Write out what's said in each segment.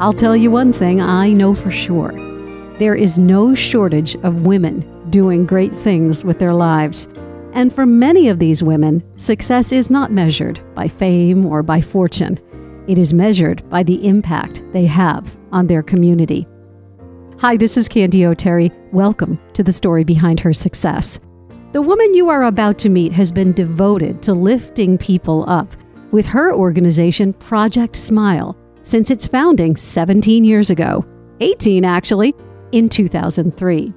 I'll tell you one thing I know for sure there is no shortage of women doing great things with their lives. And for many of these women, success is not measured by fame or by fortune. It is measured by the impact they have on their community. Hi, this is Candy O'Terry. Welcome to the story behind her success. The woman you are about to meet has been devoted to lifting people up with her organization, Project Smile, since its founding 17 years ago, 18 actually, in 2003.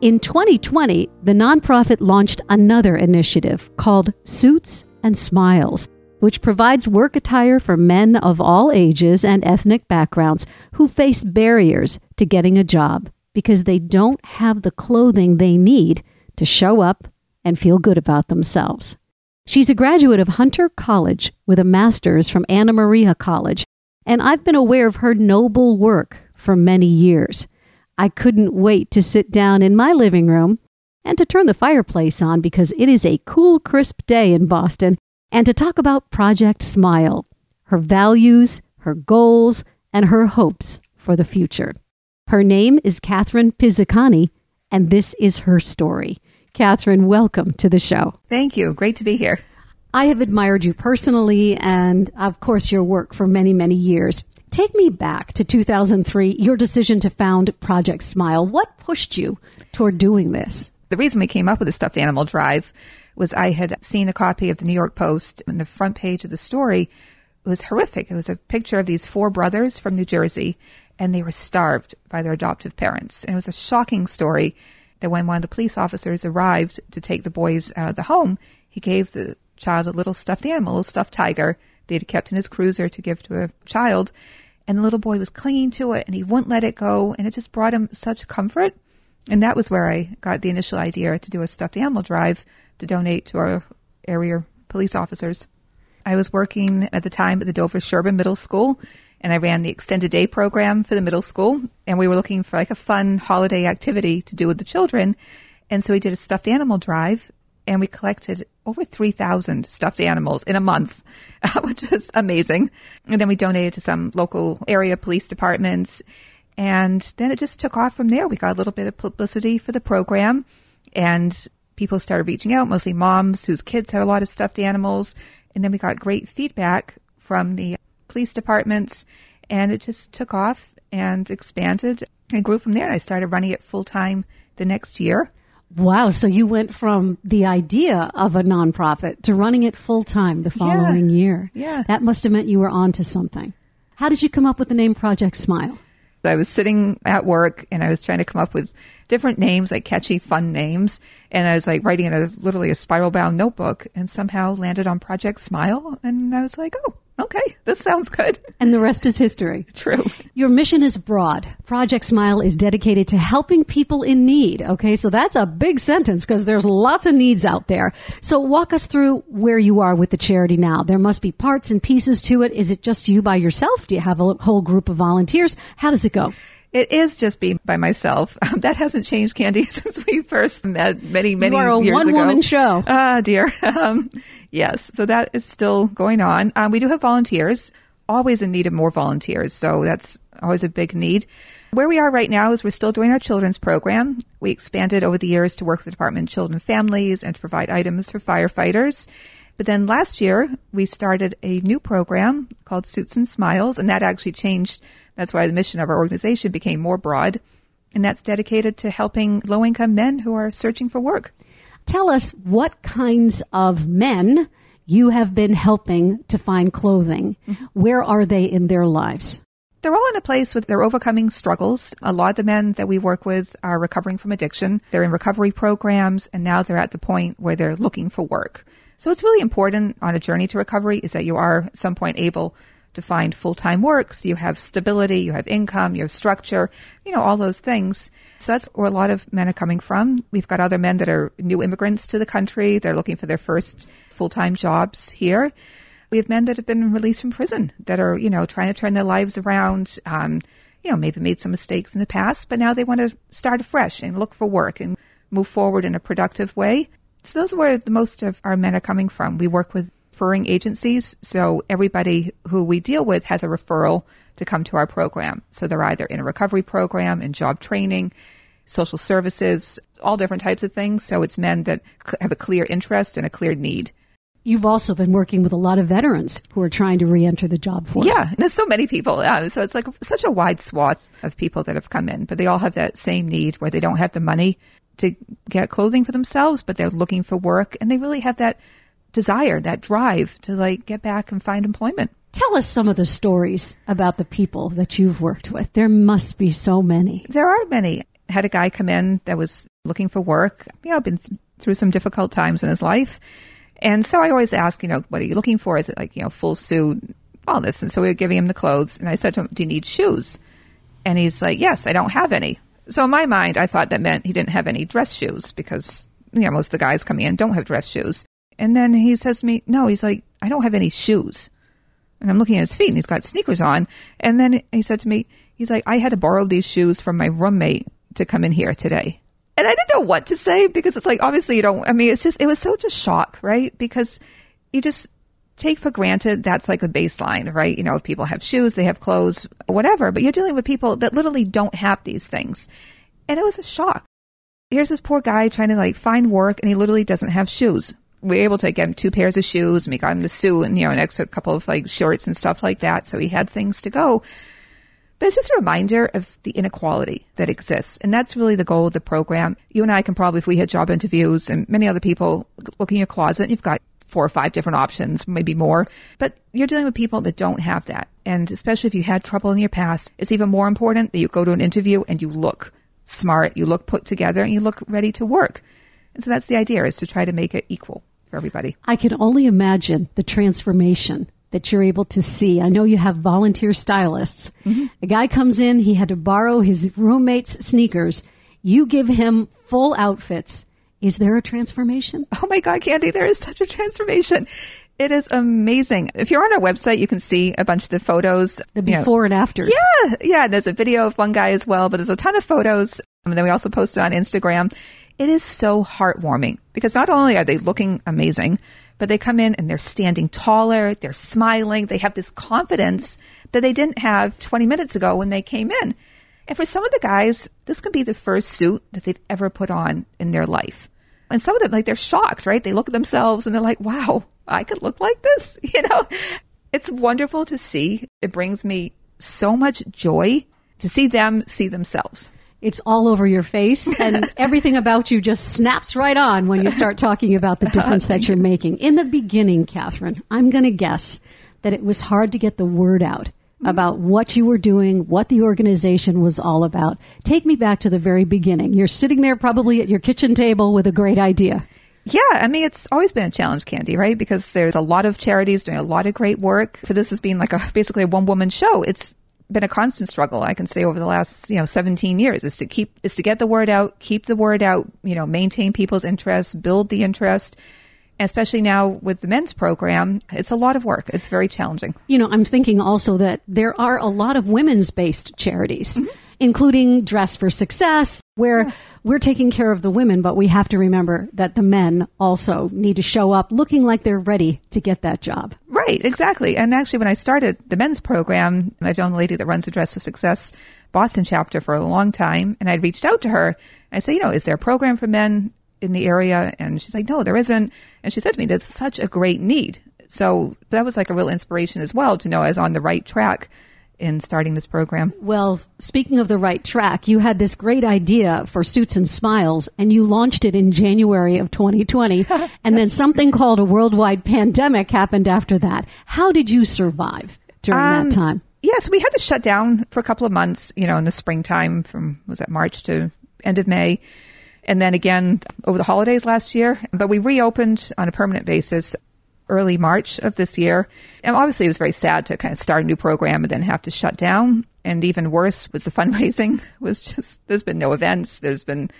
In 2020, the nonprofit launched another initiative called Suits and Smiles, which provides work attire for men of all ages and ethnic backgrounds who face barriers to getting a job because they don't have the clothing they need to show up and feel good about themselves. She's a graduate of Hunter College with a master's from Anna Maria College, and I've been aware of her noble work for many years. I couldn't wait to sit down in my living room and to turn the fireplace on because it is a cool, crisp day in Boston, and to talk about Project Smile, her values, her goals, and her hopes for the future. Her name is Catherine Pisacane, and this is her story. Catherine, welcome to the show. Thank you. Great to be here. I have admired you personally and, of course, your work for many, many years. Take me back to 2003, your decision to found Project Smile. What pushed you toward doing this? The reason we came up with the stuffed animal drive was I had seen a copy of the New York Post, and the front page of the story was horrific. It was a picture of these four brothers from New Jersey, and they were starved by their adoptive parents. And it was a shocking story that when one of the police officers arrived to take the boys out of the home, he gave the child a little stuffed animal, a stuffed tiger they had kept in his cruiser to give to a child. And the little boy was clinging to it and he wouldn't let it go. And it just brought him such comfort. And that was where I got the initial idea to do a stuffed animal drive to donate to our area police officers. I was working at the time at the Dover Sherborn Middle School and I ran the extended day program for the middle school. And we were looking for like a fun holiday activity to do with the children. And so we did a stuffed animal drive and we collected over 3,000 stuffed animals in a month, which was amazing. And then we donated to some local area police departments. And then it just took off from there. We got a little bit of publicity for the program and people started reaching out, mostly moms whose kids had a lot of stuffed animals. And then we got great feedback from the police departments and it just took off and expanded and grew from there. And I started running it full time the next year. Wow. So you went from the idea of a nonprofit to running it full time the following yeah. year. Yeah. That must have meant you were on to something. How did you come up with the name Project Smile? I was sitting at work and I was trying to come up with different names, like catchy, fun names. And I was like writing in a literally a spiral bound notebook and somehow landed on Project Smile. And I was like, oh, okay, this sounds good. And the rest is history. True. Your mission is broad. Project Smile is dedicated to helping people in need. Okay, so that's a big sentence because there's lots of needs out there. So walk us through where you are with the charity now. There must be parts and pieces to it. Is it just you by yourself? Do you have a whole group of volunteers? How does it go? It is just being by myself. Um, that hasn't changed, Candy, since we first met many, many you are a years one ago. woman show. Ah, dear. Um, yes, so that is still going on. Um, we do have volunteers. Always in need of more volunteers, so that's always a big need. Where we are right now is we're still doing our children's program. We expanded over the years to work with the Department of Children and Families and to provide items for firefighters. But then last year, we started a new program called Suits and Smiles, and that actually changed. That's why the mission of our organization became more broad, and that's dedicated to helping low income men who are searching for work. Tell us what kinds of men you have been helping to find clothing. Mm-hmm. Where are they in their lives? They're all in a place where they're overcoming struggles. A lot of the men that we work with are recovering from addiction. They're in recovery programs, and now they're at the point where they're looking for work. So it's really important on a journey to recovery is that you are at some point able to find full-time work. So you have stability, you have income, you have structure, you know, all those things. So that's where a lot of men are coming from. We've got other men that are new immigrants to the country. They're looking for their first full-time jobs here. We have men that have been released from prison that are, you know, trying to turn their lives around. Um, you know, maybe made some mistakes in the past, but now they want to start afresh and look for work and move forward in a productive way. So those are where the most of our men are coming from. We work with referring agencies. So everybody who we deal with has a referral to come to our program. So they're either in a recovery program, in job training, social services, all different types of things. So it's men that have a clear interest and a clear need. You've also been working with a lot of veterans who are trying to re-enter the job force. Yeah, there's so many people. Uh, so it's like such a wide swath of people that have come in, but they all have that same need where they don't have the money to get clothing for themselves, but they're looking for work and they really have that desire, that drive to like get back and find employment. Tell us some of the stories about the people that you've worked with. There must be so many. There are many. I had a guy come in that was looking for work. You know, been th- through some difficult times in his life. And so I always ask, you know, what are you looking for? Is it like, you know, full suit, all this? And so we were giving him the clothes. And I said to him, Do you need shoes? And he's like, Yes, I don't have any. So in my mind, I thought that meant he didn't have any dress shoes because, you know, most of the guys coming in don't have dress shoes. And then he says to me, No, he's like, I don't have any shoes. And I'm looking at his feet and he's got sneakers on. And then he said to me, He's like, I had to borrow these shoes from my roommate to come in here today. And I didn't know what to say because it's like, obviously, you don't, I mean, it's just, it was so just shock, right? Because you just take for granted that's like the baseline, right? You know, if people have shoes, they have clothes, whatever, but you're dealing with people that literally don't have these things. And it was a shock. Here's this poor guy trying to like find work and he literally doesn't have shoes. We were able to get him two pairs of shoes and we got him the suit and, you know, an extra couple of like shorts and stuff like that. So he had things to go. But it's just a reminder of the inequality that exists. And that's really the goal of the program. You and I can probably, if we had job interviews and many other people looking in your closet, you've got four or five different options, maybe more. But you're dealing with people that don't have that. And especially if you had trouble in your past, it's even more important that you go to an interview and you look smart, you look put together, and you look ready to work. And so that's the idea is to try to make it equal for everybody. I can only imagine the transformation that you're able to see. I know you have volunteer stylists. Mm-hmm. A guy comes in, he had to borrow his roommate's sneakers. You give him full outfits. Is there a transformation? Oh my God, Candy, there is such a transformation. It is amazing. If you're on our website, you can see a bunch of the photos. The before you know. and afters. Yeah. Yeah. There's a video of one guy as well, but there's a ton of photos. And then we also post it on Instagram. It is so heartwarming because not only are they looking amazing, but they come in and they're standing taller, they're smiling, they have this confidence that they didn't have 20 minutes ago when they came in. And for some of the guys, this could be the first suit that they've ever put on in their life. And some of them, like, they're shocked, right? They look at themselves and they're like, wow, I could look like this. You know, it's wonderful to see. It brings me so much joy to see them see themselves it's all over your face and everything about you just snaps right on when you start talking about the difference that you're making. In the beginning, Catherine, I'm going to guess that it was hard to get the word out about what you were doing, what the organization was all about. Take me back to the very beginning. You're sitting there probably at your kitchen table with a great idea. Yeah, I mean, it's always been a challenge, Candy, right? Because there's a lot of charities doing a lot of great work. For this as being like a basically a one woman show, it's been a constant struggle I can say over the last you know 17 years is to keep is to get the word out, keep the word out, you know, maintain people's interest, build the interest. Especially now with the men's program, it's a lot of work. It's very challenging. You know, I'm thinking also that there are a lot of women's based charities. Mm-hmm including Dress for Success, where yeah. we're taking care of the women, but we have to remember that the men also need to show up looking like they're ready to get that job. Right, exactly. And actually, when I started the men's program, I've known the lady that runs the Dress for Success Boston chapter for a long time, and I'd reached out to her. I said, you know, is there a program for men in the area? And she's like, no, there isn't. And she said to me, that's such a great need. So that was like a real inspiration as well to know I was on the right track in starting this program? Well, speaking of the right track, you had this great idea for Suits and Smiles, and you launched it in January of 2020. and then something called a worldwide pandemic happened after that. How did you survive during um, that time? Yes, we had to shut down for a couple of months, you know, in the springtime from, was that March to end of May. And then again over the holidays last year. But we reopened on a permanent basis early March of this year. And obviously, it was very sad to kind of start a new program and then have to shut down. And even worse was the fundraising was just, there's been no events. There's been,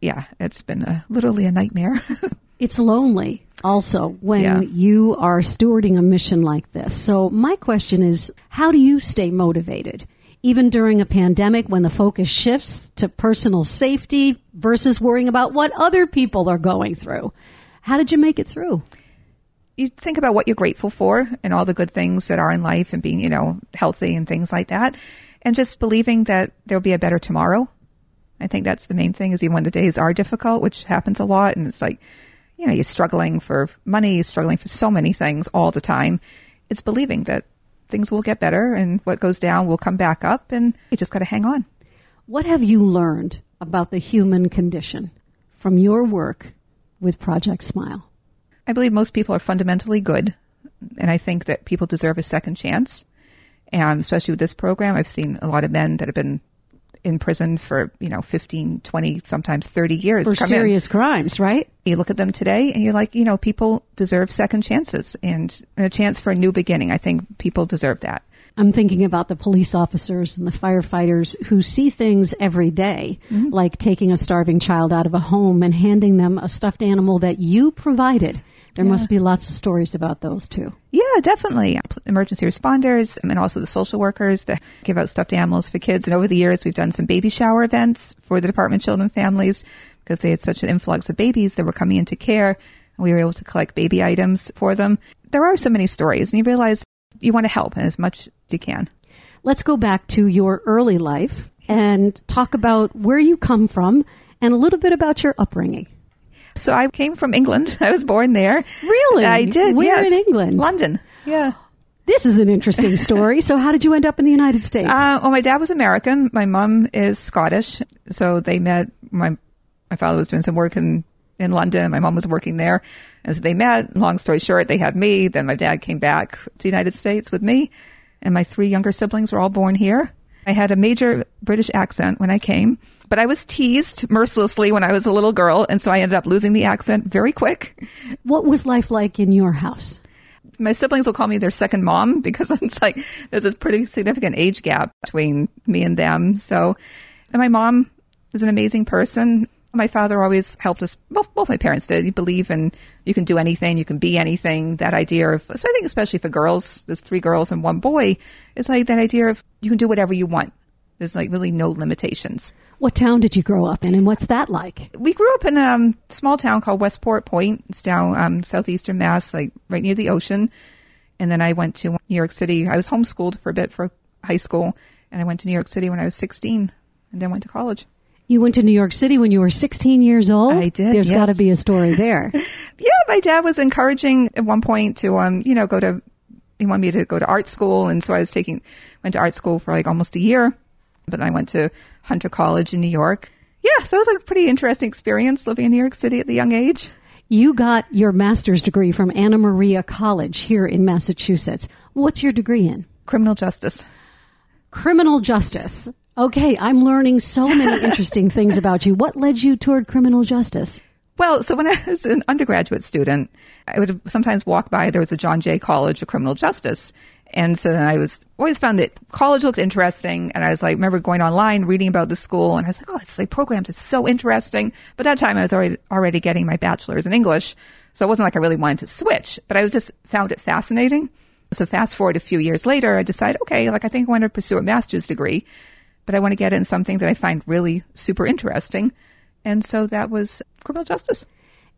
yeah, it's been a, literally a nightmare. it's lonely also when yeah. you are stewarding a mission like this. So, my question is how do you stay motivated? Even during a pandemic, when the focus shifts to personal safety versus worrying about what other people are going through. How did you make it through? You think about what you're grateful for and all the good things that are in life and being, you know, healthy and things like that. And just believing that there'll be a better tomorrow. I think that's the main thing is even when the days are difficult, which happens a lot. And it's like, you know, you're struggling for money, you're struggling for so many things all the time. It's believing that things will get better and what goes down will come back up and you just got to hang on. What have you learned about the human condition from your work with Project Smile? I believe most people are fundamentally good, and I think that people deserve a second chance. And especially with this program, I've seen a lot of men that have been in prison for, you know, 15, 20, sometimes 30 years. For serious in. crimes, right? You look at them today and you're like, you know, people deserve second chances and a chance for a new beginning. I think people deserve that. I'm thinking about the police officers and the firefighters who see things every day, mm-hmm. like taking a starving child out of a home and handing them a stuffed animal that you provided. There yeah. must be lots of stories about those too. Yeah, definitely. Emergency responders um, and also the social workers that give out stuffed animals for kids. And over the years, we've done some baby shower events for the Department of Children and Families because they had such an influx of babies that were coming into care. And we were able to collect baby items for them. There are so many stories, and you realize you want to help as much as you can. Let's go back to your early life and talk about where you come from and a little bit about your upbringing. So I came from England. I was born there. Really? I did. Where yes. in England? London. Yeah. This is an interesting story. so, how did you end up in the United States? Uh, well, my dad was American. My mom is Scottish. So they met. My my father was doing some work in in London. My mom was working there. and so they met, long story short, they had me. Then my dad came back to the United States with me, and my three younger siblings were all born here. I had a major British accent when I came, but I was teased mercilessly when I was a little girl, and so I ended up losing the accent very quick. What was life like in your house? My siblings will call me their second mom because it's like there's a pretty significant age gap between me and them. So, and my mom is an amazing person. My father always helped us. Both, both my parents did. You believe in you can do anything, you can be anything. That idea of, so I think especially for girls, there's three girls and one boy, it's like that idea of you can do whatever you want. There's like really no limitations. What town did you grow up in, and what's that like? We grew up in a small town called Westport Point. It's down um, southeastern Mass, like right near the ocean. And then I went to New York City. I was homeschooled for a bit for high school, and I went to New York City when I was 16, and then went to college. You went to New York City when you were 16 years old? I did. There's yes. got to be a story there. yeah, my dad was encouraging at one point to, um, you know, go to, he wanted me to go to art school. And so I was taking, went to art school for like almost a year. But I went to Hunter College in New York. Yeah, so it was a pretty interesting experience living in New York City at the young age. You got your master's degree from Anna Maria College here in Massachusetts. What's your degree in? Criminal justice. Criminal justice. Okay, I'm learning so many interesting things about you. What led you toward criminal justice? Well, so when I was an undergraduate student, I would sometimes walk by, there was the John Jay College of Criminal Justice. And so then I was always found that college looked interesting. And I was like, remember going online, reading about the school. And I was like, oh, it's like programs. It's so interesting. But that time I was already, already getting my bachelor's in English. So it wasn't like I really wanted to switch, but I was just found it fascinating. So fast forward a few years later, I decided, okay, like I think I want to pursue a master's degree but I want to get in something that I find really super interesting. And so that was criminal justice.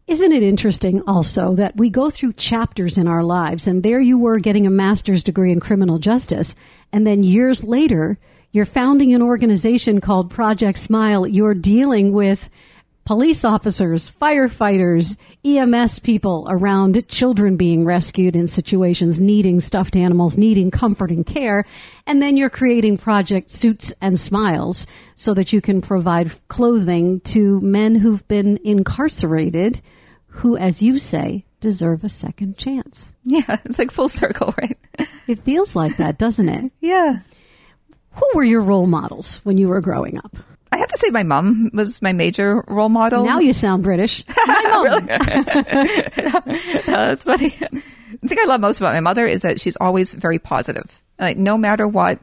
Isn't it interesting also that we go through chapters in our lives, and there you were getting a master's degree in criminal justice, and then years later, you're founding an organization called Project Smile. You're dealing with police officers, firefighters, EMS people around children being rescued in situations needing stuffed animals, needing comfort and care. And then you're creating project suits and smiles so that you can provide clothing to men who've been incarcerated who, as you say, deserve a second chance. Yeah, it's like full circle, right? it feels like that, doesn't it? Yeah. Who were your role models when you were growing up? I have to say, my mom was my major role model. Now you sound British. My mom. that's funny. The thing I love most about my mother is that she's always very positive. Like no matter what,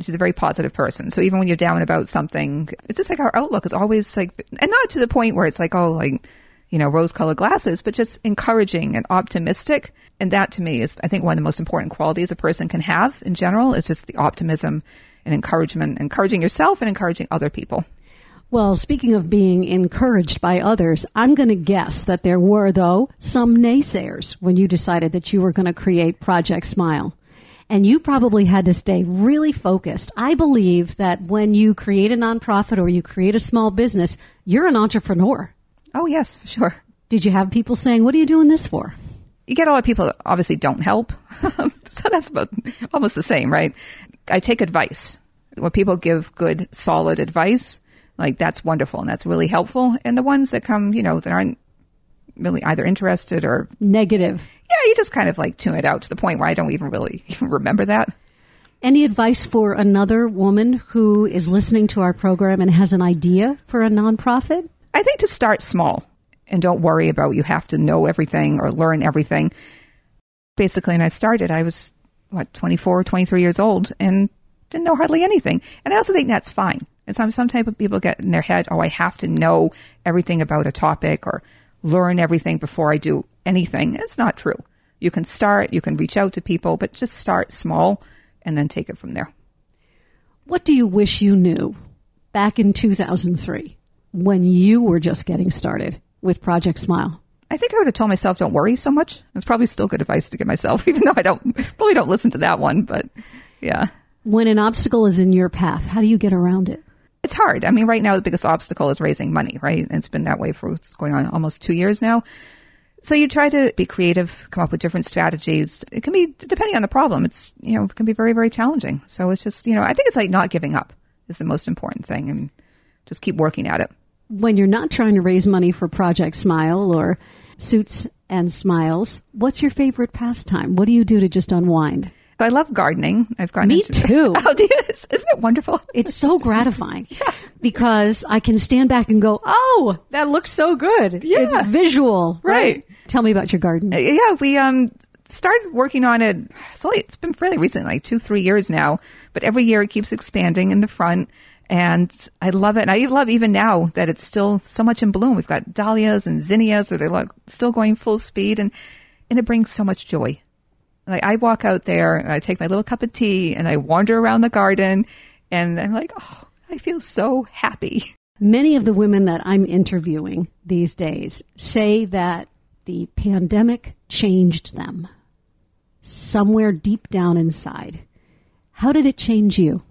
she's a very positive person. So even when you're down about something, it's just like our outlook is always like, and not to the point where it's like, oh, like you know, rose-colored glasses, but just encouraging and optimistic. And that to me is, I think, one of the most important qualities a person can have in general is just the optimism and encouragement, encouraging yourself and encouraging other people. Well, speaking of being encouraged by others, I'm going to guess that there were, though, some naysayers when you decided that you were going to create Project Smile. And you probably had to stay really focused. I believe that when you create a nonprofit or you create a small business, you're an entrepreneur. Oh, yes, for sure. Did you have people saying, What are you doing this for? You get a lot of people that obviously don't help. so that's about almost the same, right? I take advice. When people give good, solid advice, like that's wonderful and that's really helpful. And the ones that come, you know, that aren't really either interested or negative. Yeah, you just kind of like tune it out to the point where I don't even really even remember that. Any advice for another woman who is listening to our program and has an idea for a nonprofit? I think to start small and don't worry about you have to know everything or learn everything. Basically, when I started, I was what 24, 23 years old and didn't know hardly anything. And I also think that's fine. And some some type of people get in their head, oh, I have to know everything about a topic or learn everything before I do anything. It's not true. You can start, you can reach out to people, but just start small and then take it from there. What do you wish you knew back in 2003 when you were just getting started with Project Smile? I think I would have told myself, don't worry so much. It's probably still good advice to give myself, even though I don't probably don't listen to that one. But yeah. When an obstacle is in your path, how do you get around it? it's hard. I mean, right now the biggest obstacle is raising money, right? And it's been that way for it's going on almost two years now. So you try to be creative, come up with different strategies. It can be depending on the problem. It's you know it can be very very challenging. So it's just you know I think it's like not giving up is the most important thing, and just keep working at it. When you're not trying to raise money for Project Smile or Suits and Smiles, what's your favorite pastime? What do you do to just unwind? I love gardening. I've gotten Me into too. Oh? Isn't it wonderful? It's so gratifying yeah. because I can stand back and go, "Oh, that looks so good." Yeah. It's visual, right? right? Tell me about your garden. Uh, yeah, we um started working on it. It's only it's been fairly recent, like two three years now. But every year it keeps expanding in the front. And I love it. And I love even now that it's still so much in bloom. We've got dahlias and zinnias that are still going full speed and, and it brings so much joy like I walk out there, I take my little cup of tea and I wander around the garden and I'm like, oh, I feel so happy. Many of the women that I'm interviewing these days say that the pandemic changed them somewhere deep down inside. How did it change you?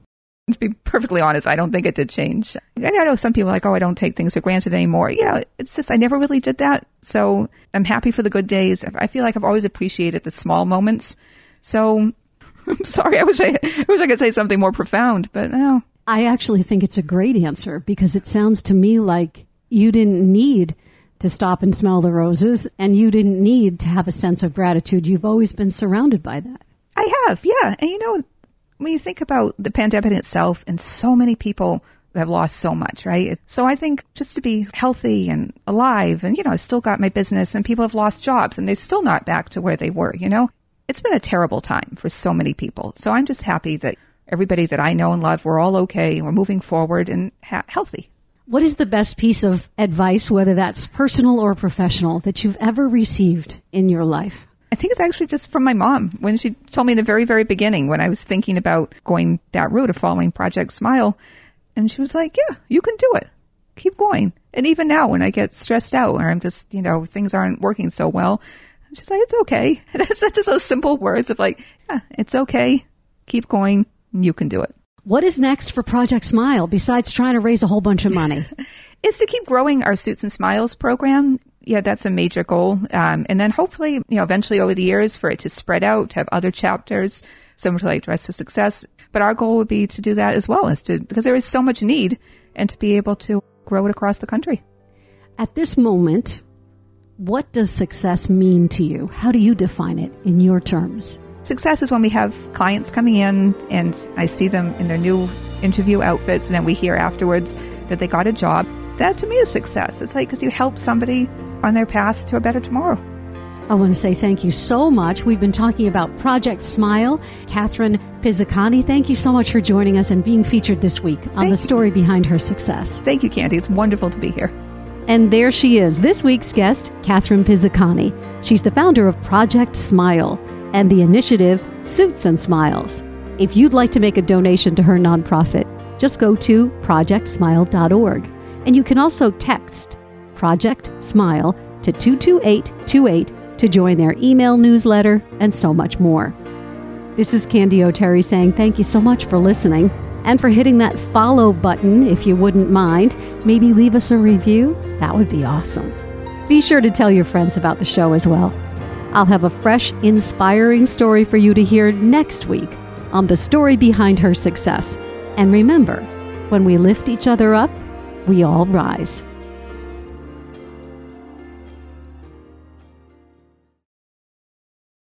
To be perfectly honest, I don't think it did change. I know some people are like, oh, I don't take things for granted anymore. You know, it's just I never really did that. So I'm happy for the good days. I feel like I've always appreciated the small moments. So I'm sorry. I wish I, I wish I could say something more profound, but no. I actually think it's a great answer because it sounds to me like you didn't need to stop and smell the roses and you didn't need to have a sense of gratitude. You've always been surrounded by that. I have, yeah. And you know, when you think about the pandemic itself and so many people have lost so much, right? So I think just to be healthy and alive and, you know, I still got my business and people have lost jobs and they're still not back to where they were, you know? It's been a terrible time for so many people. So I'm just happy that everybody that I know and love, we're all okay and we're moving forward and ha- healthy. What is the best piece of advice, whether that's personal or professional, that you've ever received in your life? I think it's actually just from my mom when she told me in the very, very beginning when I was thinking about going that route of following Project Smile. And she was like, Yeah, you can do it. Keep going. And even now, when I get stressed out or I'm just, you know, things aren't working so well, she's like, It's okay. And it's just those simple words of like, Yeah, it's okay. Keep going. You can do it. What is next for Project Smile besides trying to raise a whole bunch of money? it's to keep growing our Suits and Smiles program yeah, that's a major goal. Um, and then hopefully, you know, eventually over the years for it to spread out, to have other chapters, similar to like Dress for Success. But our goal would be to do that as well, as to because there is so much need, and to be able to grow it across the country. At this moment, what does success mean to you? How do you define it in your terms? Success is when we have clients coming in and I see them in their new interview outfits, and then we hear afterwards that they got a job. That to me is success. It's like because you help somebody on their path to a better tomorrow. I want to say thank you so much. We've been talking about Project Smile. Catherine Pisacane, thank you so much for joining us and being featured this week on thank the story behind her success. Thank you, Candy. It's wonderful to be here. And there she is, this week's guest, Catherine Pisacane. She's the founder of Project Smile and the initiative Suits and Smiles. If you'd like to make a donation to her nonprofit, just go to projectsmile.org. And you can also text Project Smile to 22828 to join their email newsletter and so much more. This is Candy O'Terry saying thank you so much for listening and for hitting that follow button if you wouldn't mind. Maybe leave us a review. That would be awesome. Be sure to tell your friends about the show as well. I'll have a fresh, inspiring story for you to hear next week on the story behind her success. And remember, when we lift each other up, we all rise.